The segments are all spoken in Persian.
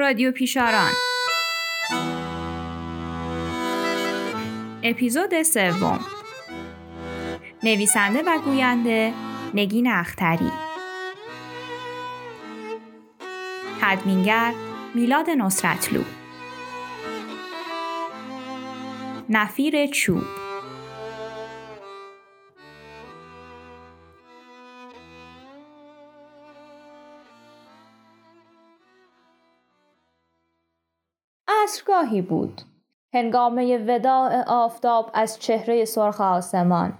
رادیو پیشاران. اپیزود سوم. نویسنده و گوینده نگین اختری. تدوینگر میلاد نصرتلو. نفیر چوب. عصرگاهی بود. هنگامه وداع آفتاب از چهره سرخ آسمان.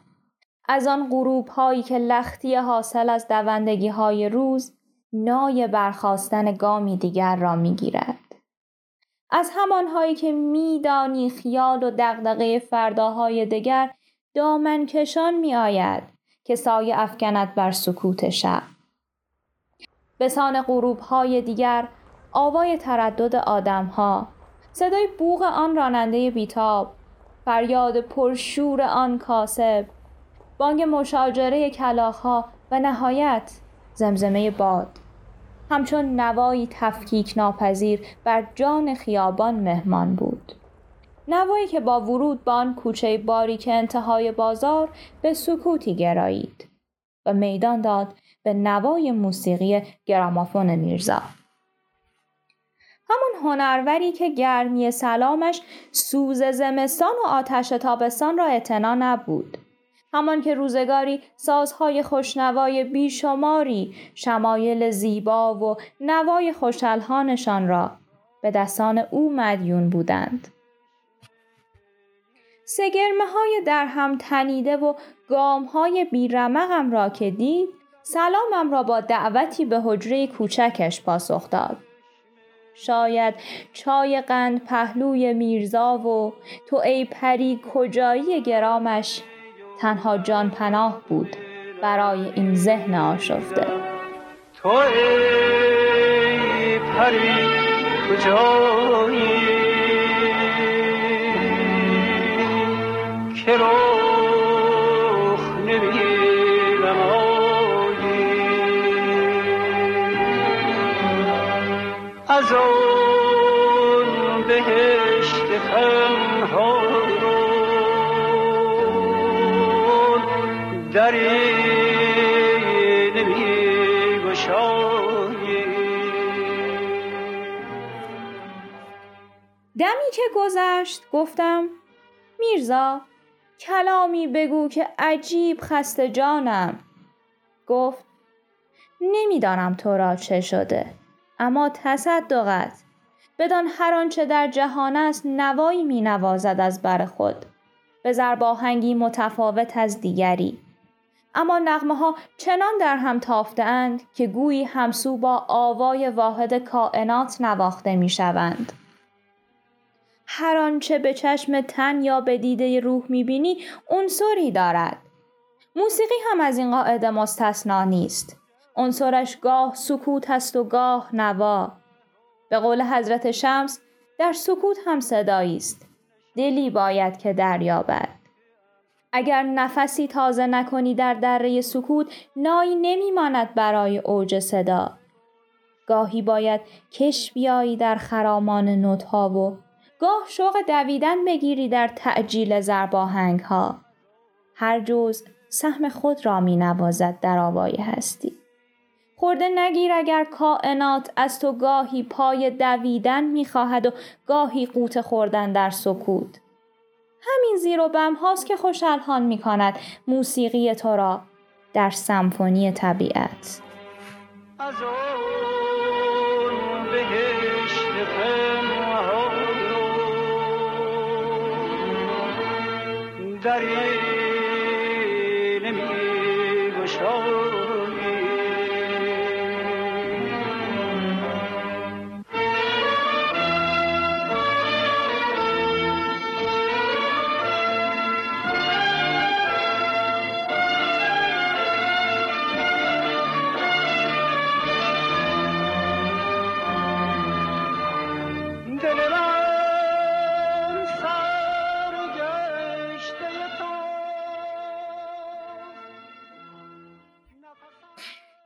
از آن غروب هایی که لختی حاصل از دوندگی های روز نای برخواستن گامی دیگر را می گیرد. از همان هایی که میدانی خیال و دغدغه فرداهای دیگر دامن کشان می آید که سایه افکند بر سکوت شب. بسان غروب های دیگر آوای تردد آدم ها صدای بوغ آن راننده بیتاب فریاد پرشور آن کاسب بانگ مشاجره کلاخها و نهایت زمزمه باد. همچون نوایی تفکیک ناپذیر بر جان خیابان مهمان بود. نوایی که با ورود به آن کوچه باری که انتهای بازار به سکوتی گرایید و میدان داد به نوای موسیقی گرامافون میرزا. هنروری که گرمی سلامش سوز زمستان و آتش تابستان را اعتنا نبود. همان که روزگاری سازهای خوشنوای بیشماری شمایل زیبا و نوای خوشحالهانشان را به دستان او مدیون بودند. سگرمه های در هم تنیده و گام های بیرمقم را که دید سلامم را با دعوتی به حجره کوچکش پاسخ داد. شاید چای قند پهلوی میرزا و تو ای پری کجایی گرامش؟ تنها جان پناه بود برای این ذهن آشفته. تو ای پری کجایی از اون بهشت خنها رو دری دمی که گذشت گفتم میرزا کلامی بگو که عجیب خسته جانم. گفت نمی‌دانم تو را چه شده. اما تصدقت بدان هر آنچه در جهان است نوایی می نوازد از بر خود به زرباهنگی متفاوت از دیگری اما نغمه ها چنان در هم تافته اند که گویی همسو با آوای واحد کائنات نواخته می شوند. هر آنچه به چشم تن یا به دیده روح می بینی عنصری دارد. موسیقی هم از این قاعده مستثنا نیست. عنصرش گاه سکوت است و گاه نوا. به قول حضرت شمس در سکوت هم صدایی است. دلی باید که دریابد. اگر نفسی تازه نکنی در دره سکوت نایی نمیماند برای اوج صدا. گاهی باید کش بیایی در خرامان نوتها و گاه شوق دویدن بگیری در تعجیل زرباهنگ ها هر جز سهم خود را می نوازد در آوای هستی. خورده نگیر اگر کائنات از تو گاهی پای دویدن می‌خواهد و گاهی قوت خوردن در سکوت. همین زیر و بم هاست که خوشالهان می‌کند موسیقی تو را در سمفونی طبیعت. از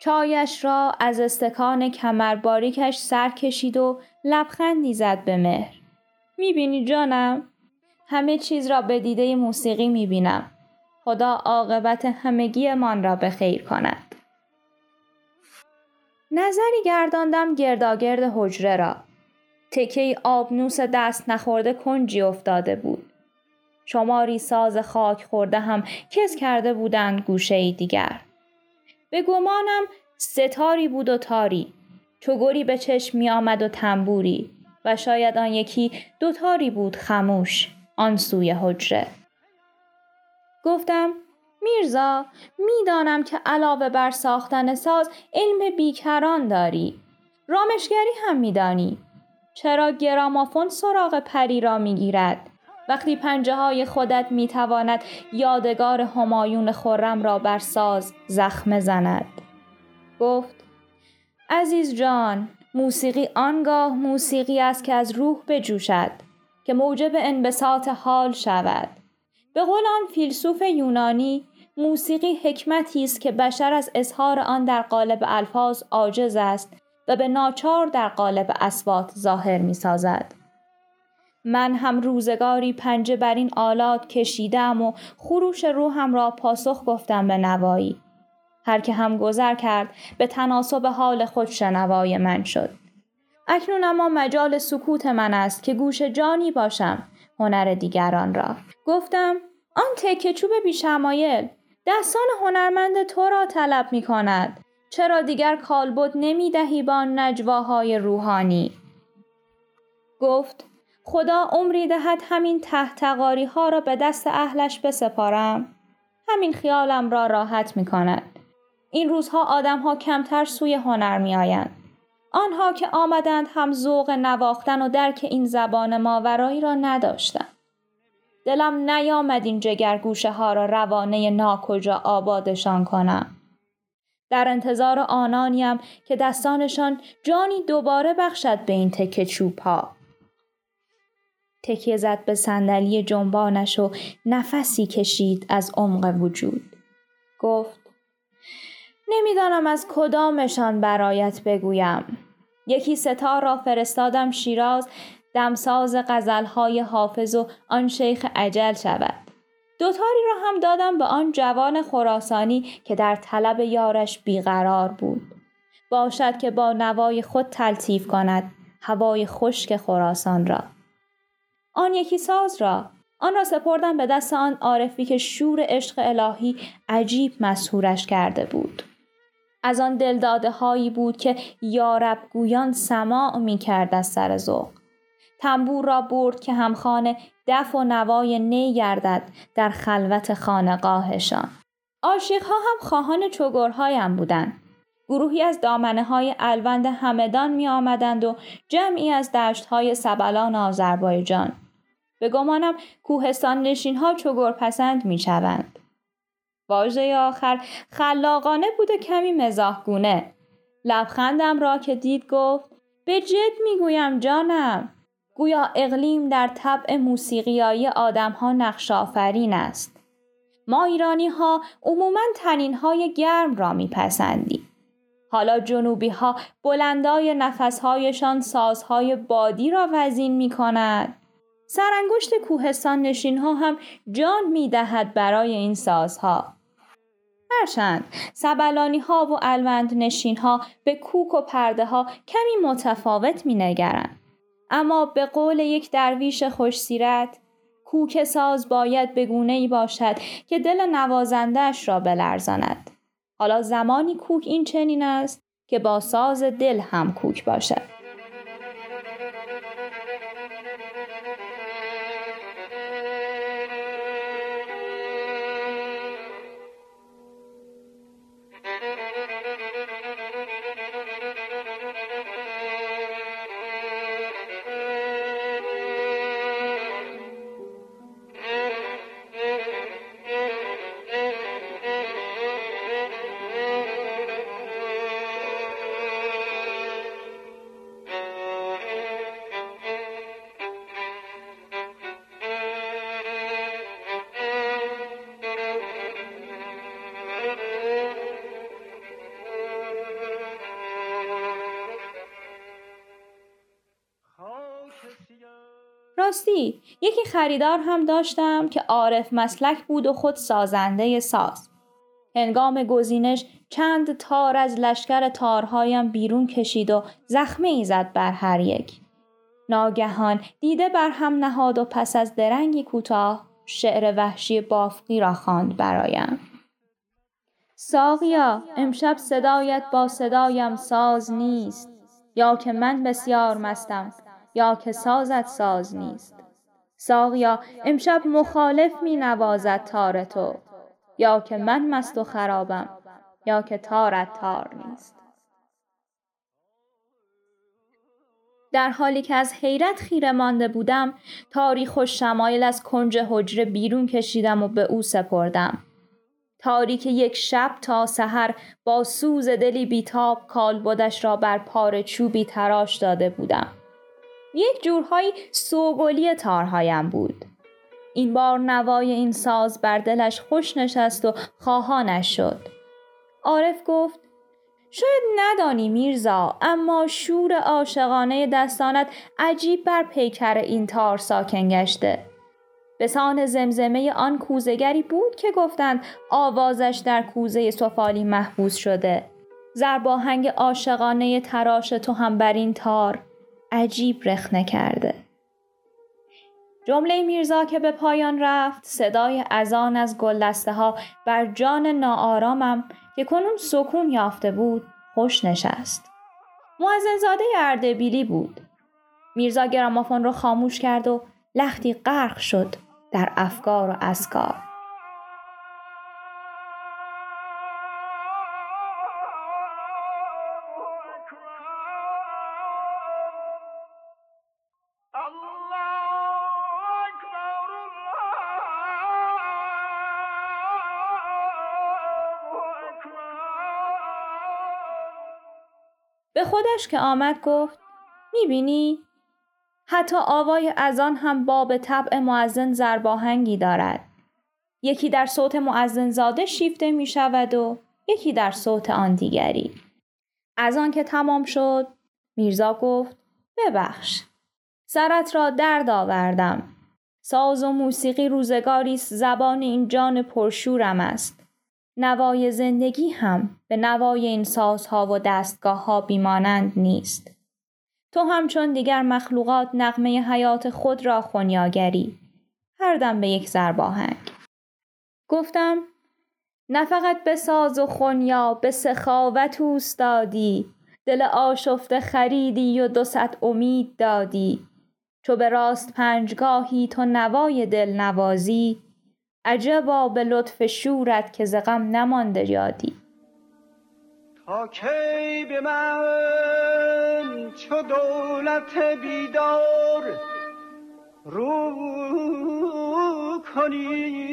چایش را از استکان کمر باریکش سر کشید و لبخندی زد به مهر. می‌بینی جانم؟ همه چیز را به دیده موسیقی می‌بینم. خدا عاقبت همگی من را به خیر کند. نظری گرداندم گرداگرد حجره را. تکه آبنوس دست نخورده کنجی افتاده بود. شماری ساز خاک خورده هم کس کرده بودند گوشه دیگر. به گمانم ستاری بود و تاری. چگوری به چشم می آمد و تنبوری و شاید آن یکی دوتاری بود خموش آن سوی حجره. گفتم میرزا می‌دانم که علاوه بر ساختن ساز علم بیکران داری. رامشگری هم میدانی. چرا گرامافون سراغ پری را می‌گیرد؟ وقتی پنجه های خودت می‌تواند یادگار همایون خورم را بر ساز زخم زند. گفت عزیز جان موسیقی آنگاه موسیقی است که از روح بجوشد که موجب انبساط حال شود به قول آن فیلسوف یونانی موسیقی حکمتی است که بشر از اظهار آن در قالب الفاظ عاجز است و به ناچار در قالب اسوات ظاهر می سازد. من هم روزگاری پنجه بر این آلات کشیدم و خروش روحم را پاسخ گفتم به نوایی. هر که هم گذر کرد به تناسب حال خود شنوای من شد. اکنون اما مجال سکوت من است که گوش جانی باشم هنر دیگران را. گفتم آن تکه چوب بیشمایل دستان هنرمند تو را طلب می کند. چرا دیگر کالبد نمی دهی با نجواهای روحانی؟ گفت خدا عمری دهد همین تحتقاری ها را به دست اهلش بسپارم. همین خیالم را راحت می کند. این روزها آدم ها کمتر سوی هنر می آیند. آنها که آمدند هم ذوق نواختن و درک این زبان ماورایی را نداشتند. دلم نیامد این جگرگوشه ها را روانه ناکجا آبادشان کنم. در انتظار آنانیم که دستانشان جانی دوباره بخشد به این تکه چوب ها. تکیه زد به صندلی جنبانش و نفسی کشید از عمق وجود. گفت نمی‌دانم از کدامشان برایت بگویم. یکی ستار را فرستادم شیراز دمساز غزلهای حافظ و آن شیخ عجل شود. دوتاری را هم دادم به آن جوان خراسانی که در طلب یارش بیقرار بود. باشد که با نوای خود تلطیف کند هوای خشک خراسان را. آن یکی ساز را آن را سپردم به دست آن عارفی که شور عشق الهی عجیب مسهورش کرده بود. از آن دلداده هایی بود که یارب گویان سماع می کرد از سر ذوق. تنبور را برد که همخانه دف و نوای نی گردد در خلوت خانقاهشان. آشیخها هم خواهان چگرهایم بودند. گروهی از دامنه های الوند همدان می آمدند و جمعی از دشت های سبلان آذربایجان. به گمانم کوهستان نشین ها چگور پسند می شوند. واژه آخر خلاقانه بود و کمی مزاحگونه. لبخندم را که دید گفت به جد می‌گویم جانم گویا اقلیم در طبع موسیقیایی آدم ها نقش آفرین است. ما ایرانی ها عموما تنین های گرم را میپسندیم. حالا جنوبی ها بلندای نفسهایشان سازهای بادی را وزین می کند. سرانگشت کوهستان نشین ها هم جان می دهد برای این سازها. هرچند سبلانی ها و الوند نشین ها به کوک و پرده ها کمی متفاوت می نگرند. اما به قول یک درویش خوش سیرت کوک ساز باید به گونه ای باشد که دل نوازندش را بلرزاند. حالا زمانی کوک این چنین است که با ساز دل هم کوک باشد. راستی یکی خریدار هم داشتم که عارف مسلک بود و خود سازنده ساز. هنگام گزینش چند تار از لشکر تارهایم بیرون کشید و زخمه ای زد بر هر یک. ناگهان دیده بر هم نهاد و پس از درنگی کوتاه شعر وحشی بافقی را خواند برایم. ساقیا امشب صدایت با صدایم ساز نیست یا که من بسیار مستم یا که سازت ساز نیست. ساقیا امشب مخالف می نوازد تار تو یا که من مست و خرابم یا که تارت تار نیست. در حالی که از حیرت خیره مانده بودم تاریخ و شمایل از کنج حجره بیرون کشیدم و به او سپردم. تاریک یک شب تا سحر با سوز دلی بیتاب کالبدش را بر پار چوبی تراش داده بودم. یک جورهایی سوگلی تارهایم بود. این بار نوای این ساز بر دلش خوش نشست و خواهانش شد. عارف گفت شاید ندانی میرزا اما شور عاشقانه دستانت عجیب بر پیکر این تار ساکن گشته. به سان زمزمه آن کوزگری بود که گفتند آوازش در کوزه سفالی محبوس شده. زرباهنگ عاشقانه تراش تو هم بر این تار. عجیب رخنه کرده جمله میرزا که به پایان رفت صدای اذان از گلدسته ها بر جان ناآرامم که کنون سکون یافته بود خوش نشست. معزنزاده اردبیلی بود. میرزا گرامافون را خاموش کرد و لختی غرق شد در افکار و اسکار خودش که آمد گفت می‌بینی حتی آوای اذان هم باب طبع معزن زرباهنگی دارد. یکی در صوت معزن زاده شیفته می شود و یکی در صوت آن دیگری. از آن که تمام شد میرزا گفت ببخش سرت را درد آوردم ساز و موسیقی روزگاری زبان این جان پرشورم است نوای زندگی هم به نوای این سازها و دستگاه ها بیمانند نیست. تو همچون دیگر مخلوقات نقمه حیات خود را خونیاگری هر دم به یک زرباهنگ گفتم نه فقط به ساز و خونیا به سخاوت اوستادی دل آشفته خریدی و دو امید دادی. چو به راست پنجگاهی تو نوای دل نوازی عجبا به لطف شورت که ز غم نمانده یادی. تا کی به من چو دولت بیدار رو کنی؟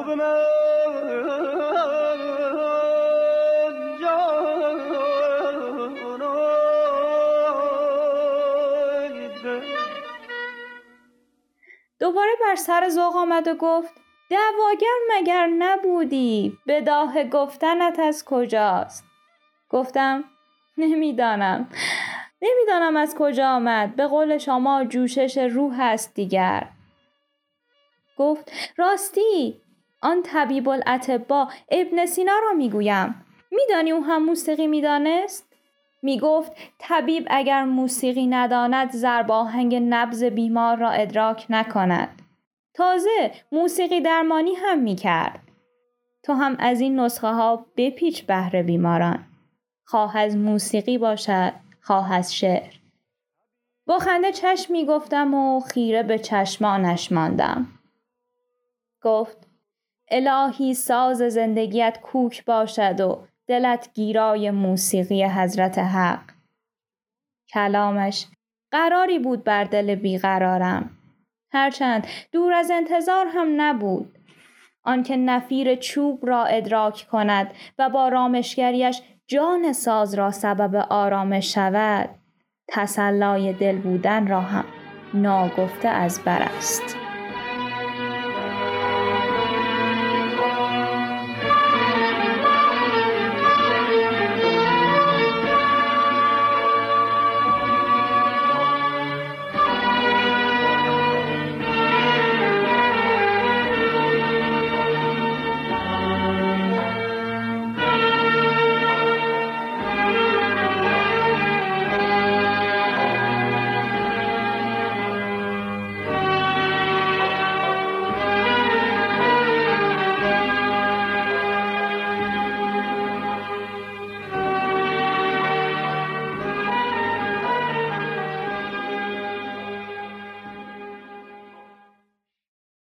دوباره بر سر ذوق آمد و گفت دواگر مگر نبودی؟ بداه گفتنت از کجاست؟ گفتم نمی‌دانم. نمی‌دانم از کجا آمد. به قول شما جوشش روح است دیگر. گفت راستی آن طبیب الاتبا ابن سینا را می‌گویم میدانی او هم موسیقی می‌دانست می گفت طبیب اگر موسیقی نداند زرباهنگ نبز بیمار را ادراک نکند. تازه موسیقی درمانی هم می کرد. تو هم از این نسخه ها بپیچ بهر بیماران. خواه از موسیقی باشد، خواه از شعر. با خنده چشم می گفتم و خیره به چشمانش ماندم. گفت الهی ساز زندگیت کوک باشد و دلت گیرای موسیقی حضرت حق. کلامش قراری بود بر دل بیقرارم. هرچند دور از انتظار هم نبود. آنکه نفیر چوب را ادراک کند و با رامشگریش جان ساز را سبب آرامش شود تسلای دل بودن را هم ناگفته از بر است.